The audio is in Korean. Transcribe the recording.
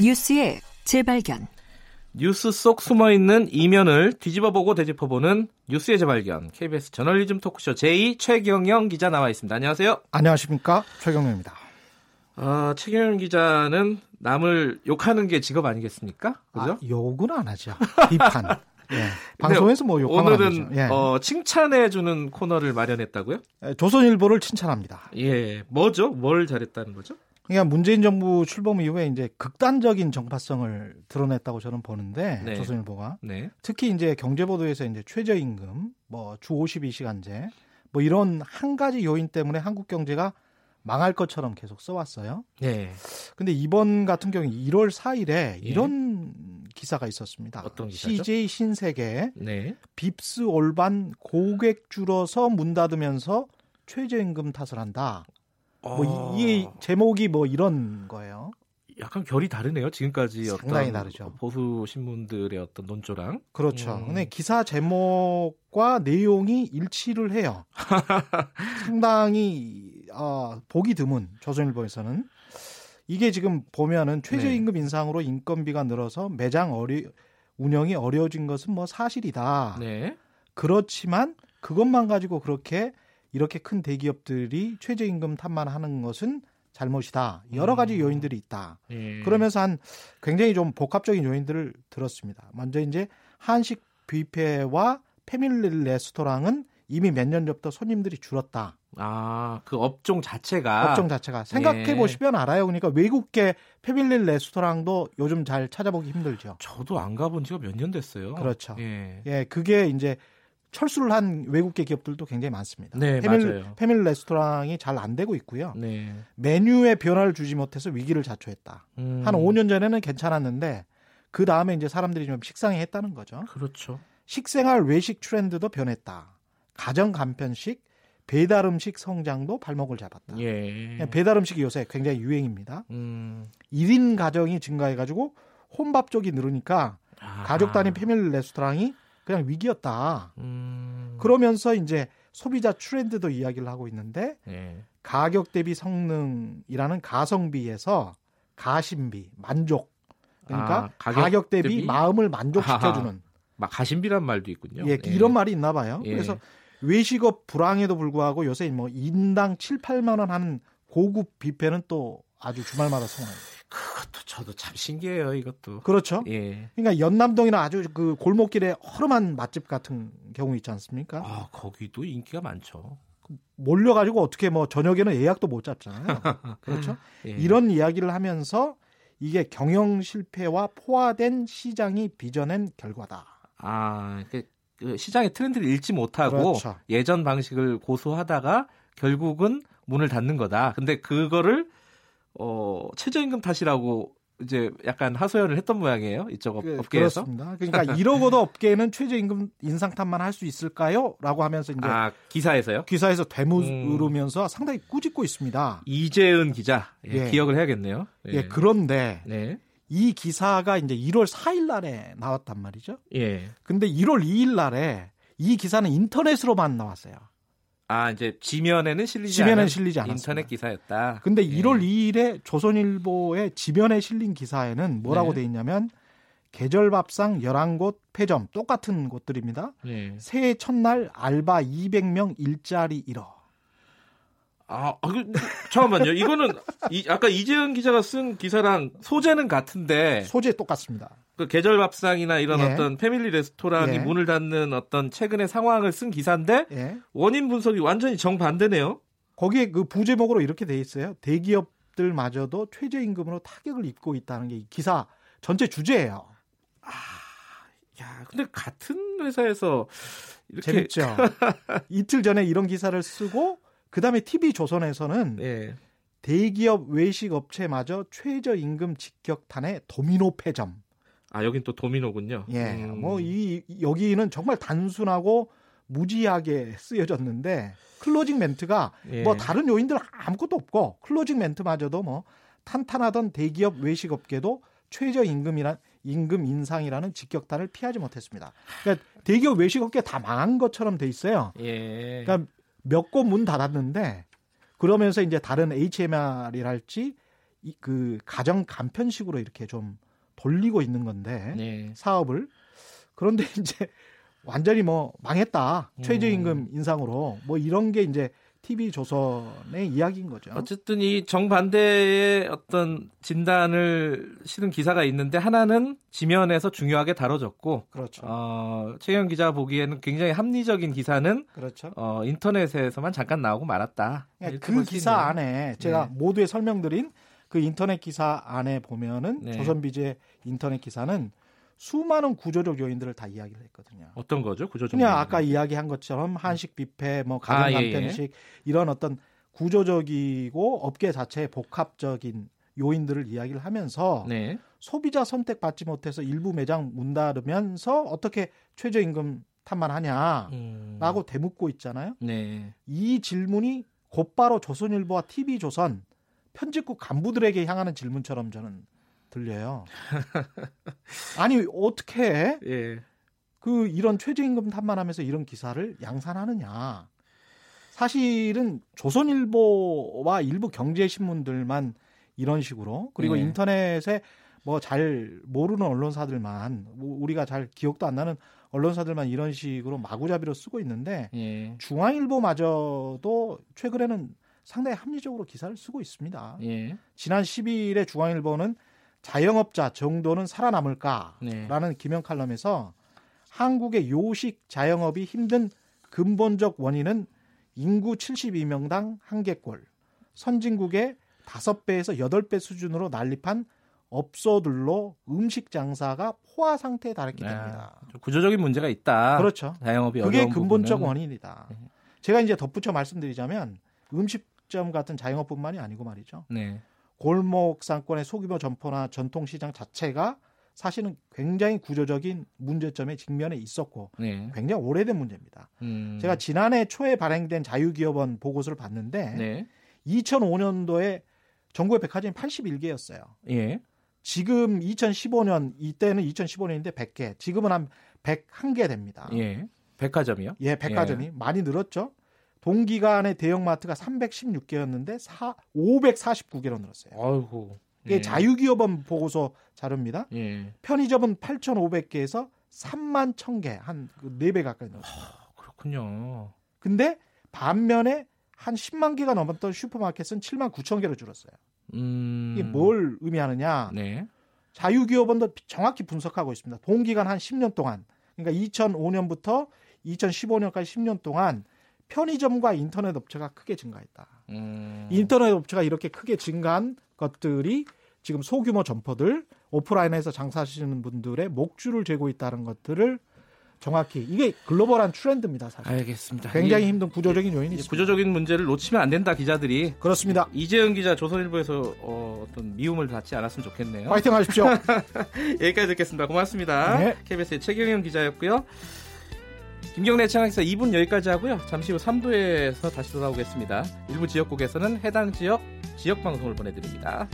뉴스의 재발견. 뉴스 속 숨어 있는 이면을 뒤집어보고 되짚어보는 뉴스의 재발견. KBS 저널리즘 토크쇼 제2 최경영 기자 나와 있습니다. 안녕하세요. 안녕하십니까 최경영입니다. 아, 최경영 기자는 남을 욕하는 게 직업 아니겠습니까? 그죠? 아, 욕은 안 하죠. 비판. 예. 방송에서 뭐 욕하면 오늘은 예. 어, 칭찬해 주는 코너를 마련했다고요? 조선일보를 칭찬합니다. 예, 뭐죠? 뭘 잘했다는 거죠? 그러니까 문재인 정부 출범 이후에 이제 극단적인 정파성을 드러냈다고 저는 보는데 네. 조선일보가 네. 특히 이제 경제보도에서 이제 최저임금, 뭐 주 52시간제, 뭐 이런 한 가지 요인 때문에 한국 경제가 망할 것처럼 계속 써왔어요. 네. 근데 이번 같은 경우 1월 4일에 예. 이런 기사가 있었습니다. 어떤 기사죠? CJ 신세계 네. 빕스 올반 고객 줄어서 문 닫으면서 최저임금 탓을 한다. 뭐 어... 이, 제목이 뭐 이런 거예요. 약간 결이 다르네요. 지금까지 상당히 다르죠. 보수 신문들의 어떤 논조랑. 그렇죠. 음. 근데 기사 제목과 내용이 일치를 해요. 상당히 어, 보기 드문 조선일보에서는 이게 지금 보면은 최저임금 네. 인상으로 인건비가 늘어서 매장 어리 운영이 어려워진 것은 뭐 사실이다. 네. 그렇지만 그것만 가지고 그렇게 이렇게 큰 대기업들이 최저임금 탓만 하는 것은 잘못이다. 여러 가지 음. 요인들이 있다. 예. 그러면서 한 굉장히 좀 복합적인 요인들을 들었습니다. 먼저 이제 한식 뷔페와 패밀리 레스토랑은 이미 몇 년 전부터 손님들이 줄었다. 아, 그 업종 자체가 업종 자체가 생각해 예. 보시면 알아요. 그러니까 외국계 패밀리 레스토랑도 요즘 잘 찾아보기 힘들죠. 저도 안 가본 지가 몇 년 됐어요. 그렇죠. 예. 예, 그게 이제 철수를 한 외국계 기업들도 굉장히 많습니다. 네, 패밀리, 맞아요. 패밀리 레스토랑이 잘 안 되고 있고요. 네. 메뉴에 변화를 주지 못해서 위기를 자초했다. 음. 한 5년 전에는 괜찮았는데 그 다음에 이제 사람들이 좀 식상해 했다는 거죠. 그렇죠. 식생활 외식 트렌드도 변했다. 가정 간편식, 배달 음식 성장도 발목을 잡았다. 예. 배달 음식이 요새 굉장히 유행입니다. 음. 1인 가정이 증가해 가지고 혼밥 쪽이 늘으니까 아. 가족 단위 패밀리 레스토랑이 그냥 위기였다. 음... 그러면서 이제 소비자 트렌드도 이야기를 하고 있는데 네. 가격 대비 성능이라는 가성비에서 가심비, 만족. 그러니까 아, 가격, 가격, 대비, 대비 마음을 만족시켜주는. 막 가심비란 말도 있군요. 예, 예. 이런 말이 있나 봐요. 예. 그래서 외식업 불황에도 불구하고 요새 뭐 인당 7, 8만 원 하는 고급 뷔페는 또 아주 주말마다 성공합니다. 그것도 저도 참 신기해요, 이것도. 그렇죠. 예. 그러니까 연남동이나 아주 그 골목길에 허름한 맛집 같은 경우 있지 않습니까? 아, 거기도 인기가 많죠. 몰려가지고 어떻게 뭐 저녁에는 예약도 못 잡잖아요. 그렇죠. 예. 이런 이야기를 하면서 이게 경영 실패와 포화된 시장이 빚어낸 결과다. 아, 그, 그 시장의 트렌드를 읽지 못하고 그렇죠. 예전 방식을 고수하다가 결국은 문을 닫는 거다. 근데 그거를 어, 최저임금 탓이라고 이제 약간 하소연을 했던 모양이에요. 이쪽 그, 업계에서. 그렇습니다. 그러니까 이러고도 업계는 최저임금 인상 탓만 할 수 있을까요? 라고 하면서 이제 아, 기사에서요? 기사에서 되물으면서 음. 상당히 꾸짖고 있습니다. 이재은 기자. 예, 예. 기억을 해야겠네요. 예, 예 그런데 네. 이 기사가 이제 1월 4일 날에 나왔단 말이죠. 예. 근데 1월 2일 날에 이 기사는 인터넷으로만 나왔어요. 아 이제 지면에는 실리지 지면에 는 실리지 않았 인터넷 기사였다. 근데 1월 예. 2일에 조선일보의 지면에 실린 기사에는 뭐라고 네. 돼 있냐면 계절밥상 11곳 폐점 똑같은 곳들입니다. 네. 새해 첫날 알바 200명 일자리 잃어. 아, 아 그, 잠깐만요. 이거는 이, 아까 이재은 기자가 쓴 기사랑 소재는 같은데 소재 똑같습니다. 그 계절 밥상이나 이런 예. 어떤 패밀리 레스토랑이 예. 문을 닫는 어떤 최근의 상황을 쓴 기사인데 예. 원인 분석이 완전히 정반대네요. 거기에 그 부제목으로 이렇게 돼 있어요. 대기업들마저도 최저임금으로 타격을 입고 있다는 게 기사 전체 주제예요. 아, 야, 근데 같은 회사에서 이렇게 재밌죠. 이틀 전에 이런 기사를 쓰고 그다음에 TV 조선에서는 예. 대기업 외식 업체마저 최저임금 직격탄의 도미노 패점. 아 여긴 또 도미노군요. 예, 음. 뭐이 여기는 정말 단순하고 무지하게 쓰여졌는데 closing 멘트가 예. 뭐 다른 요인들 아무것도 없고 closing 멘트마저도 뭐 탄탄하던 대기업 외식 업계도 최저임금이란 임금 인상이라는 직격탄을 피하지 못했습니다. 그러니까 대기업 외식업계 다 망한 것처럼 돼 있어요. 예. 그러니까 몇 곳 문 닫았는데 그러면서 이제 다른 HMR이랄지 그 가정 간편식으로 이렇게 좀 돌리고 있는 건데 네. 사업을 그런데 이제 완전히 뭐 망했다 최저임금 음. 인상으로 뭐 이런 게 이제 TV 조선의 이야기인 거죠. 어쨌든 이 정반대의 어떤 진단을 실은 기사가 있는데 하나는 지면에서 중요하게 다뤄졌고, 그렇죠. 어, 최경 기자 보기에는 굉장히 합리적인 기사는 그렇죠. 어, 인터넷에서만 잠깐 나오고 말았다. 그 기사 안에 제가 네. 모두에 설명드린 그 인터넷 기사 안에 보면은 네. 조선비제 인터넷 기사는 수많은 구조적 요인들을 다 이야기를 했거든요. 어떤 거죠? 구조적 그냥 요인. 아까 이야기한 것처럼 한식 뷔페, 뭐 가정 아, 간편식 예, 예. 이런 어떤 구조적이고 업계 자체의 복합적인 요인들을 이야기를 하면서 네. 소비자 선택 받지 못해서 일부 매장 문 닫으면서 어떻게 최저임금 탓만하냐라고 음. 대묻고 있잖아요. 네. 이 질문이 곧바로 조선일보와 TV조선 편집국 간부들에게 향하는 질문처럼 저는 들려요. 아니 어떻게 예. 그 이런 최저임금 탓만하면서 이런 기사를 양산하느냐? 사실은 조선일보와 일부 경제신문들만 이런 식으로 그리고 예. 인터넷에 뭐 잘 모르는 언론사들만 뭐 우리가 잘 기억도 안 나는 언론사들만 이런 식으로 마구잡이로 쓰고 있는데 예. 중앙일보마저도 최근에는 상당히 합리적으로 기사를 쓰고 있습니다. 예. 지난 10일에 중앙일보는 자영업자 정도는 살아남을까라는 네. 김영 칼럼에서 한국의 요식 자영업이 힘든 근본적 원인은 인구 72명당 한 개꼴, 선진국의 5배에서 8배 수준으로 난립한 업소들로 음식 장사가 포화 상태에 달했기 네. 때문이다. 구조적인 문제가 있다. 그렇죠. 자영업이 그게 근본적 부분은. 원인이다. 네. 제가 이제 덧붙여 말씀드리자면 음식점 같은 자영업뿐만이 아니고 말이죠. 네. 골목 상권의 소규모 점포나 전통시장 자체가 사실은 굉장히 구조적인 문제점에 직면해 있었고 네. 굉장히 오래된 문제입니다. 음. 제가 지난해 초에 발행된 자유기업원 보고서를 봤는데 네. 2005년도에 전국의 백화점이 81개였어요. 예. 지금 2015년 이때는 2015년인데 100개, 지금은 한 101개 됩니다. 예. 백화점이요? 예, 백화점이 예. 많이 늘었죠. 동기간의 대형마트가 316개였는데 4, 549개로 늘었어요. 아이고. 이게 예. 자유기업원 보고서 자료입니다. 예. 편의점은 8,500개에서 3만 1,000개, 한 4배 가까이 늘었어요. 아, 그렇군요. 근데 반면에 한 10만 개가 넘었던 슈퍼마켓은 7만 9천 개로 줄었어요. 음... 이게 뭘 의미하느냐? 네. 자유기업원도 정확히 분석하고 있습니다. 동기간 한 10년 동안, 그러니까 2005년부터 2015년까지 10년 동안 편의점과 인터넷 업체가 크게 증가했다. 음. 인터넷 업체가 이렇게 크게 증가한 것들이 지금 소규모 점포들 오프라인에서 장사하시는 분들의 목줄을 재고 있다는 것들을 정확히 이게 글로벌한 트렌드입니다. 사실. 알겠습니다. 굉장히 힘든 구조적인 요인이 있습니다. 구조적인 문제를 놓치면 안 된다 기자들이. 그렇습니다. 이재영 기자 조선일보에서 어, 떤 미움을 받지 않았으면 좋겠네요. 파이팅 하십시오. 여기까지 듣겠습니다. 고맙습니다. 네. KBS의 최경영 기자였고요. 김경래 창학사 2분 여기까지 하고요. 잠시 후 3부에서 다시 돌아오겠습니다. 일부 지역국에서는 해당 지역 지역 방송을 보내드립니다.